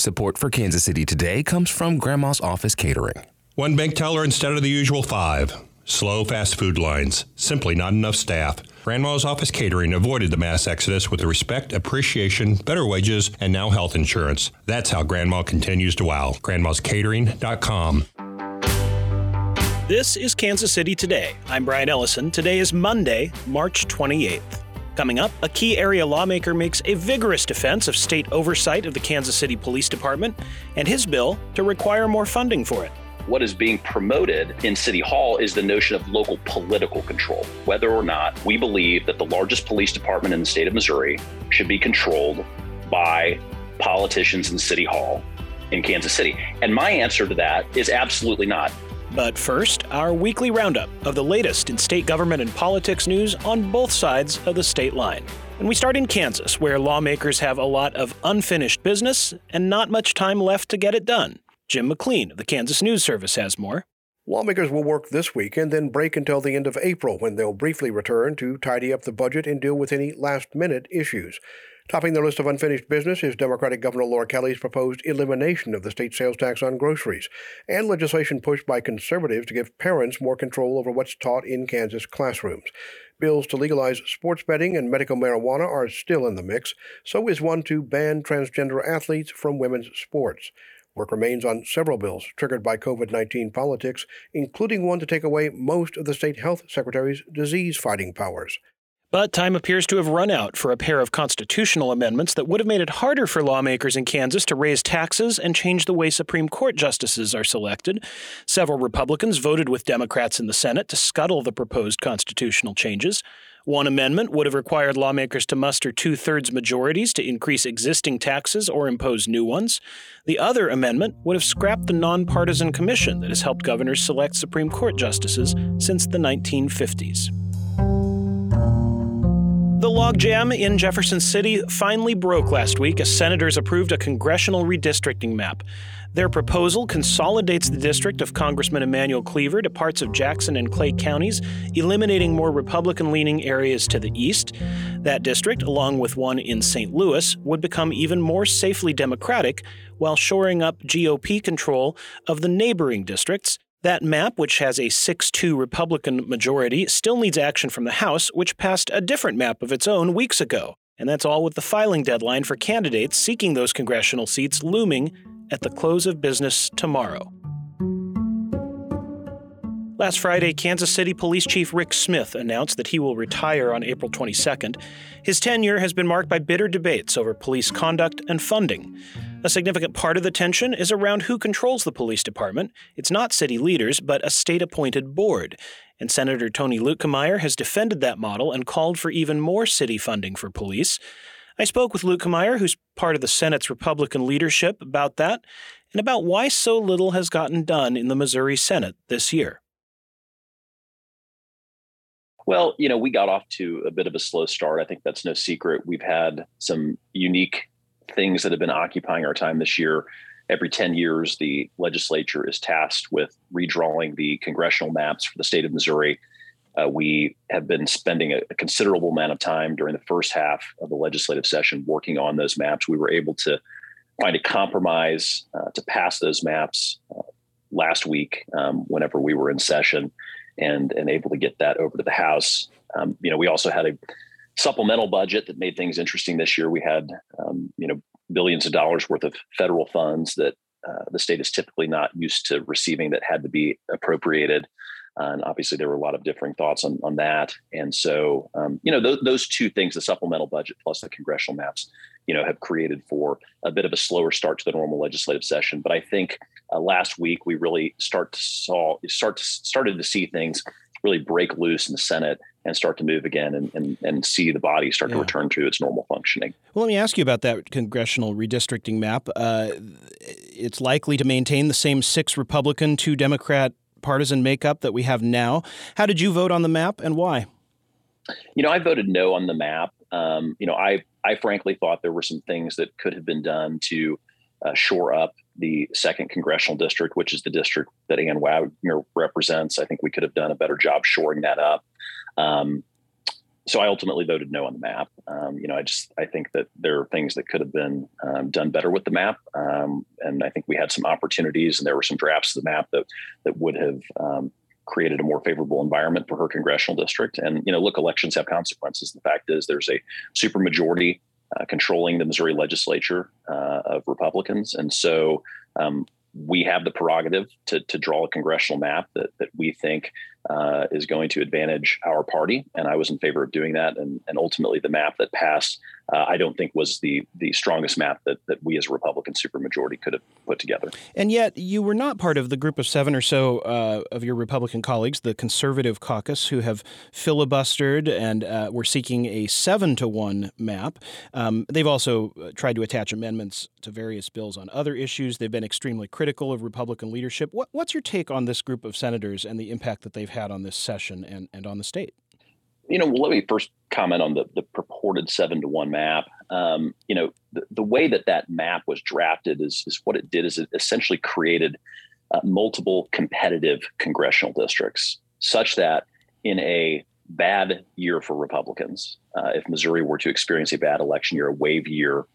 Support for Kansas City Today comes from Grandma's Office Catering. One bank teller instead of the usual five. Slow fast food lines. Simply not enough staff. Grandma's Office Catering avoided the mass exodus with respect, appreciation, better wages, and now health insurance. That's how Grandma continues to wow. Grandma'sCatering.com. This is Kansas City Today. I'm Brian Ellison. Today is Monday, March 28th. Coming up, a key area lawmaker makes a vigorous defense of state oversight of the Kansas City Police Department and his bill to require more funding for it. What is being promoted in City Hall is the notion of local political control, whether or not we believe that the largest police department in the state of Missouri should be controlled by politicians in City Hall in Kansas City. And my answer to that is absolutely not. But first, our weekly roundup of the latest in state government and politics news on both sides of the state line. And we start in Kansas, where lawmakers have a lot of unfinished business and not much time left to get it done. Jim McLean of the Kansas News Service has more. Lawmakers will work this week and then break until the end of April when they'll briefly return to tidy up the budget and deal with any last minute issues. Topping the list of unfinished business is Democratic Governor Laura Kelly's proposed elimination of the state sales tax on groceries and legislation pushed by conservatives to give parents more control over what's taught in Kansas classrooms. Bills to legalize sports betting and medical marijuana are still in the mix, so is one to ban transgender athletes from women's sports. Work remains on several bills triggered by COVID 19 politics, including one to take away most of the state health secretary's disease fighting powers. But time appears to have run out for a pair of constitutional amendments that would have made it harder for lawmakers in Kansas to raise taxes and change the way Supreme Court justices are selected. Several Republicans voted with Democrats in the Senate to scuttle the proposed constitutional changes. One amendment would have required lawmakers to muster two thirds majorities to increase existing taxes or impose new ones. The other amendment would have scrapped the nonpartisan commission that has helped governors select Supreme Court justices since the 1950s. The logjam in Jefferson City finally broke last week as senators approved a congressional redistricting map. Their proposal consolidates the district of Congressman Emanuel Cleaver to parts of Jackson and Clay counties, eliminating more Republican leaning areas to the east. That district, along with one in St. Louis, would become even more safely Democratic while shoring up GOP control of the neighboring districts that map, which has a 6 2 Republican majority, still needs action from the House, which passed a different map of its own weeks ago. And that's all with the filing deadline for candidates seeking those congressional seats looming at the close of business tomorrow. Last Friday, Kansas City Police Chief Rick Smith announced that he will retire on April 22nd. His tenure has been marked by bitter debates over police conduct and funding. A significant part of the tension is around who controls the police department. It's not city leaders, but a state appointed board. And Senator Tony Luetkemeyer has defended that model and called for even more city funding for police. I spoke with Luetkemeyer, who's part of the Senate's Republican leadership, about that and about why so little has gotten done in the Missouri Senate this year. Well, you know, we got off to a bit of a slow start. I think that's no secret. We've had some unique things that have been occupying our time this year. Every 10 years, the legislature is tasked with redrawing the congressional maps for the state of Missouri. Uh, we have been spending a, a, considerable amount of time during the first half of the legislative session working on those maps. We were able to find a compromise uh, to pass those maps uh, last week um, whenever we were in session and, and able to get that over to the House. Um, you know, we also had a supplemental budget that made things interesting this year. We had, um, you know, billions of dollars worth of federal funds that uh, the state is typically not used to receiving that had to be appropriated. Uh, and obviously, there were a lot of differing thoughts on, on that. And so, um, you know, th- those two things, the supplemental budget plus the congressional maps, you know, have created for a bit of a slower start to the normal legislative session. But I think uh, last week we really start to saw start to, started to see things really break loose in the Senate and start to move again and, and, and see the body start yeah. to return to its normal functioning. Well, let me ask you about that congressional redistricting map. Uh, it's likely to maintain the same six Republican, two Democrat partisan makeup that we have now. How did you vote on the map and why? You know, I voted no on the map. Um, you know, I I frankly thought there were some things that could have been done to uh, shore up the second congressional district, which is the district that Ann Wagner represents. I think we could have done a better job shoring that up. Um, so I ultimately voted no on the map. Um, you know, I just I think that there are things that could have been um, done better with the map, um, and I think we had some opportunities, and there were some drafts of the map that that would have um, created a more favorable environment for her congressional district. And you know, look, elections have consequences. The fact is, there's a supermajority uh, controlling the Missouri legislature uh, of Republicans, and so um, we have the prerogative to, to draw a congressional map that, that we think uh, is going to advantage our party. And I was in favor of doing that. And, and ultimately, the map that passed, uh, I don't think was the the strongest map that, that we as a Republican supermajority could have put together. And yet, you were not part of the group of seven or so uh, of your Republican colleagues, the conservative caucus, who have filibustered and uh, were seeking a seven to one map. Um, they've also uh, tried to attach amendments to various bills on other issues. They've been extremely critical of Republican leadership. What, what's your take on this group of senators and the impact that they've had on this session and, and on the state? You know, well, let me first comment on the, the purported seven to one map. Um, you know, the, the way that that map was drafted is, is what it did is it essentially created uh, multiple competitive congressional districts, such that in a bad year for Republicans, uh, if Missouri were to experience a bad election year, a wave year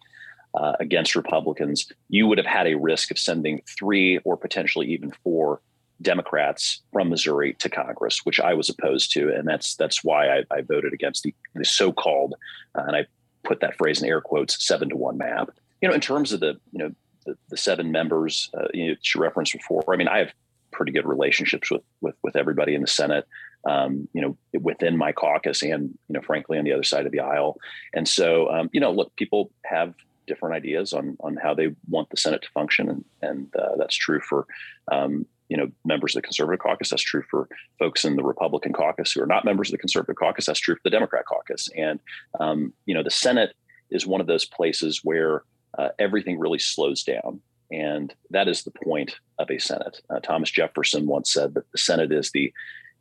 uh, against Republicans, you would have had a risk of sending three or potentially even four Democrats from Missouri to Congress, which I was opposed to, and that's that's why I, I voted against the, the so-called, uh, and I put that phrase in air quotes, seven to one map. You know, in terms of the you know the, the seven members uh, you, know, you referenced before, I mean, I have pretty good relationships with with with everybody in the Senate. Um, you know, within my caucus, and you know, frankly, on the other side of the aisle. And so, um, you know, look, people have different ideas on on how they want the Senate to function, and and uh, that's true for um, you know members of the conservative caucus. That's true for folks in the republican caucus who are not members of the conservative caucus. That's true for the democrat caucus. And um, you know the senate is one of those places where uh, everything really slows down. And that is the point of a senate. Uh, thomas jefferson once said that the senate is the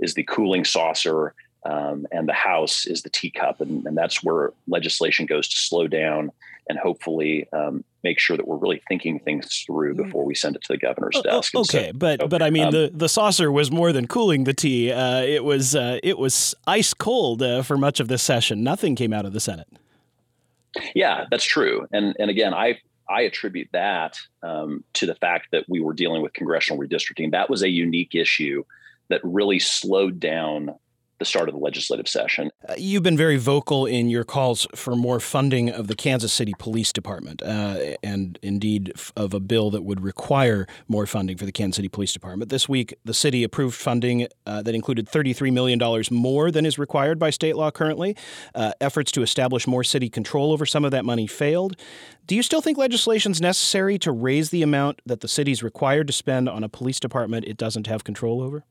is the cooling saucer um, and the house is the teacup and, and that's where legislation goes to slow down and hopefully um, make sure that we're really thinking things through mm. before we send it to the governor's desk. okay, so, but so, but I mean um, the the saucer was more than cooling the tea. Uh, it was uh, it was ice cold uh, for much of this session. Nothing came out of the Senate. Yeah, that's true. And and again, I I attribute that um, to the fact that we were dealing with congressional redistricting. That was a unique issue that really slowed down the start of the legislative session. Uh, you've been very vocal in your calls for more funding of the Kansas City Police Department, uh, and indeed of a bill that would require more funding for the Kansas City Police Department. This week, the city approved funding uh, that included $33 million more than is required by state law currently. Uh, efforts to establish more city control over some of that money failed. Do you still think legislation is necessary to raise the amount that the city is required to spend on a police department it doesn't have control over?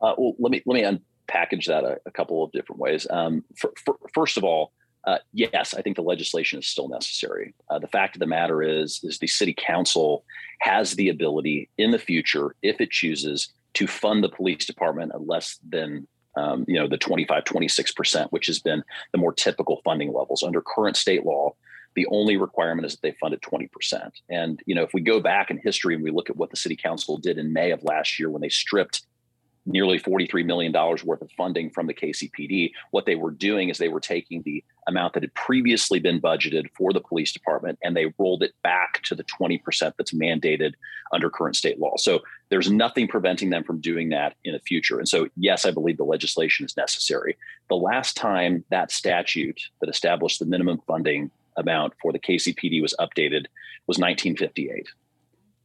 Uh, well, let me let me un- package that a, a couple of different ways. Um, for, for, first of all, uh, yes, I think the legislation is still necessary. Uh, the fact of the matter is, is the city council has the ability in the future, if it chooses, to fund the police department at less than um, you know the 25, 26 percent, which has been the more typical funding levels under current state law. The only requirement is that they fund at 20%. And, you know, if we go back in history and we look at what the city council did in May of last year when they stripped nearly $43 million worth of funding from the KCPD. What they were doing is they were taking the amount that had previously been budgeted for the police department and they rolled it back to the 20% that's mandated under current state law. So there's nothing preventing them from doing that in the future. And so, yes, I believe the legislation is necessary. The last time that statute that established the minimum funding amount for the KCPD was updated was 1958.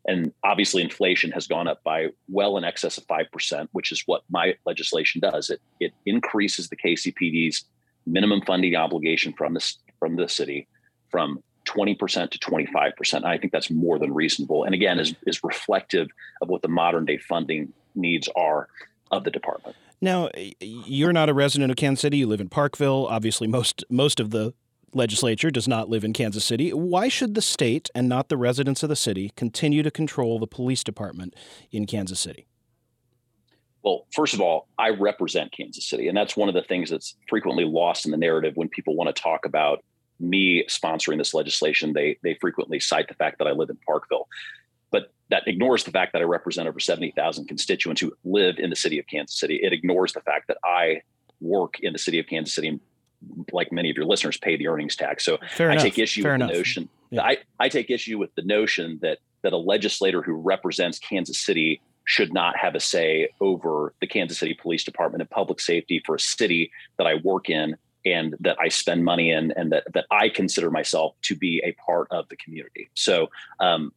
And obviously, inflation has gone up by well in excess of 5%, which is what my legislation does. It, it increases the KCPD's minimum funding obligation from the, from the city from 20% to 25%. I think that's more than reasonable. And again, is, is reflective of what the modern day funding needs are of the department. Now, you're not a resident of Kansas City. You live in Parkville. Obviously, most most of the legislature does not live in Kansas City. Why should the state and not the residents of the city continue to control the police department in Kansas City? Well, first of all, I represent Kansas City, and that's one of the things that's frequently lost in the narrative when people want to talk about me sponsoring this legislation. They they frequently cite the fact that I live in Parkville, but that ignores the fact that I represent over seventy thousand constituents who live in the city of Kansas City. It ignores the fact that I work in the city of Kansas City like many of your listeners, pay the earnings tax. So Fair I enough. take issue Fair with enough. the notion. Yeah. I, I take issue with the notion that that a legislator who represents Kansas City should not have a say over the Kansas City Police Department and public safety for a city that I work in and that I spend money in and that that I consider myself to be a part of the community. So um,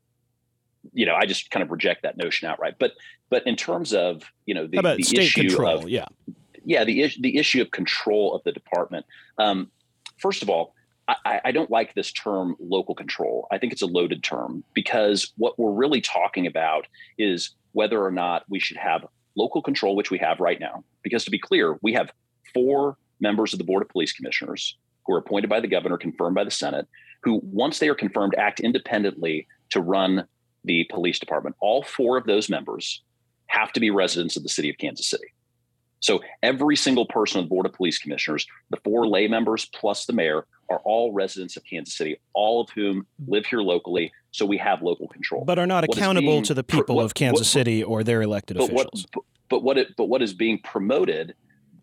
you know, I just kind of reject that notion outright. But but in terms of, you know, the, How about the state issue control? of yeah. Yeah, the issue the issue of control of the department. Um, first of all, I, I don't like this term local control. I think it's a loaded term because what we're really talking about is whether or not we should have local control, which we have right now. Because to be clear, we have four members of the Board of Police Commissioners who are appointed by the governor, confirmed by the Senate, who, once they are confirmed, act independently to run the police department. All four of those members have to be residents of the city of Kansas City. So every single person on the Board of Police Commissioners, the four lay members plus the mayor, are all residents of Kansas City, all of whom live here locally. So we have local control. But are not What accountable being to the people what- of Kansas what- City or their elected but what officials. but what it but what is being promoted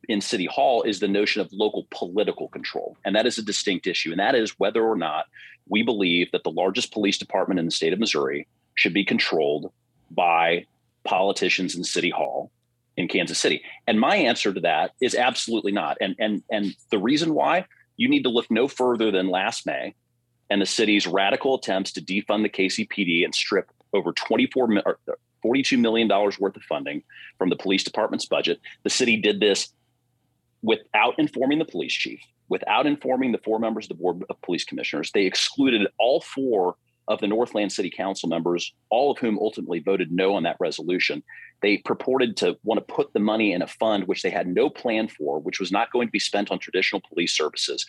in City Hall is the notion of local political control, and that is a distinct issue, and that is whether or not we believe that the largest police department in the state of Missouri should be controlled by politicians in City Hall in Kansas City. And my answer to that is absolutely not. And and and the reason why you need to look no further than last May and the city's radical attempts to defund the KCPD and strip over 24 or uh, 42 million dollars worth of funding from the police department's budget. The city did this without informing the police chief, without informing the four members of the board of police commissioners. They excluded all four of the Northland City Council members, all of whom ultimately voted no on that resolution. They purported to want to put the money in a fund which they had no plan for, which was not going to be spent on traditional police services.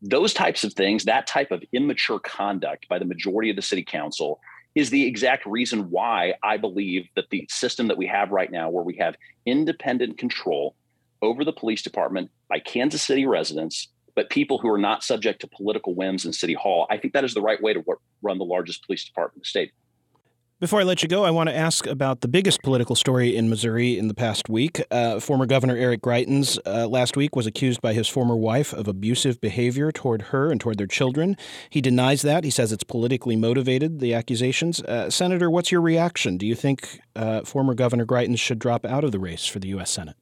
Those types of things, that type of immature conduct by the majority of the city council is the exact reason why I believe that the system that we have right now, where we have independent control over the police department by Kansas City residents, but people who are not subject to political whims in City Hall, I think that is the right way to wor- run the largest police department in the state. Before I let you go, I want to ask about the biggest political story in Missouri in the past week. Uh, former Governor Eric Greitens uh, last week was accused by his former wife of abusive behavior toward her and toward their children. He denies that. He says it's politically motivated, the accusations. Uh, Senator, what's your reaction? Do you think uh, former Governor Greitens should drop out of the race for the U.S. Senate?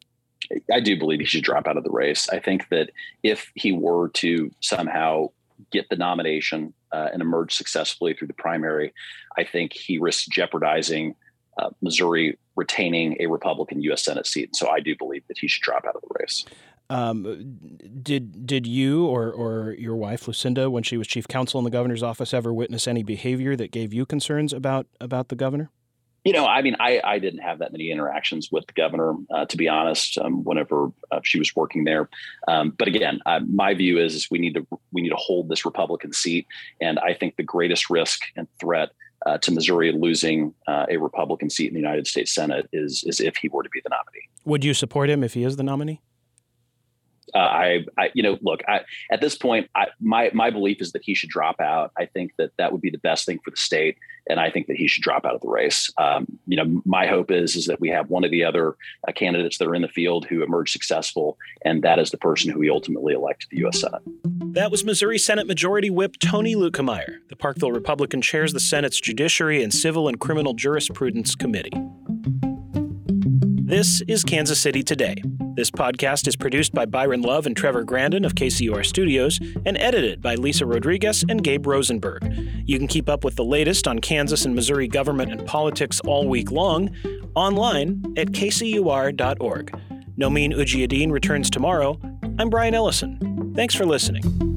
I do believe he should drop out of the race. I think that if he were to somehow get the nomination uh, and emerge successfully through the primary, I think he risks jeopardizing uh, Missouri retaining a Republican U.S. Senate seat. So I do believe that he should drop out of the race. Um, did did you or, or your wife Lucinda, when she was chief counsel in the governor's office, ever witness any behavior that gave you concerns about about the governor? You know, I mean, I, I didn't have that many interactions with the governor, uh, to be honest. Um, whenever uh, she was working there, um, but again, uh, my view is, is we need to we need to hold this Republican seat, and I think the greatest risk and threat uh, to Missouri losing uh, a Republican seat in the United States Senate is is if he were to be the nominee. Would you support him if he is the nominee? Uh, I, I, you know, look, I, at this point, I, my my belief is that he should drop out. I think that that would be the best thing for the state, and I think that he should drop out of the race. Um, you know, my hope is is that we have one of the other uh, candidates that are in the field who emerge successful, and that is the person who we ultimately elect to the U.S. Senate. That was Missouri Senate Majority Whip Tony Luetkemeyer. The Parkville Republican chairs the Senate's Judiciary and Civil and Criminal Jurisprudence Committee. This is Kansas City Today. This podcast is produced by Byron Love and Trevor Grandin of KCUR Studios and edited by Lisa Rodriguez and Gabe Rosenberg. You can keep up with the latest on Kansas and Missouri government and politics all week long online at kcur.org. Nomin Ujiyediin returns tomorrow. I'm Brian Ellison. Thanks for listening.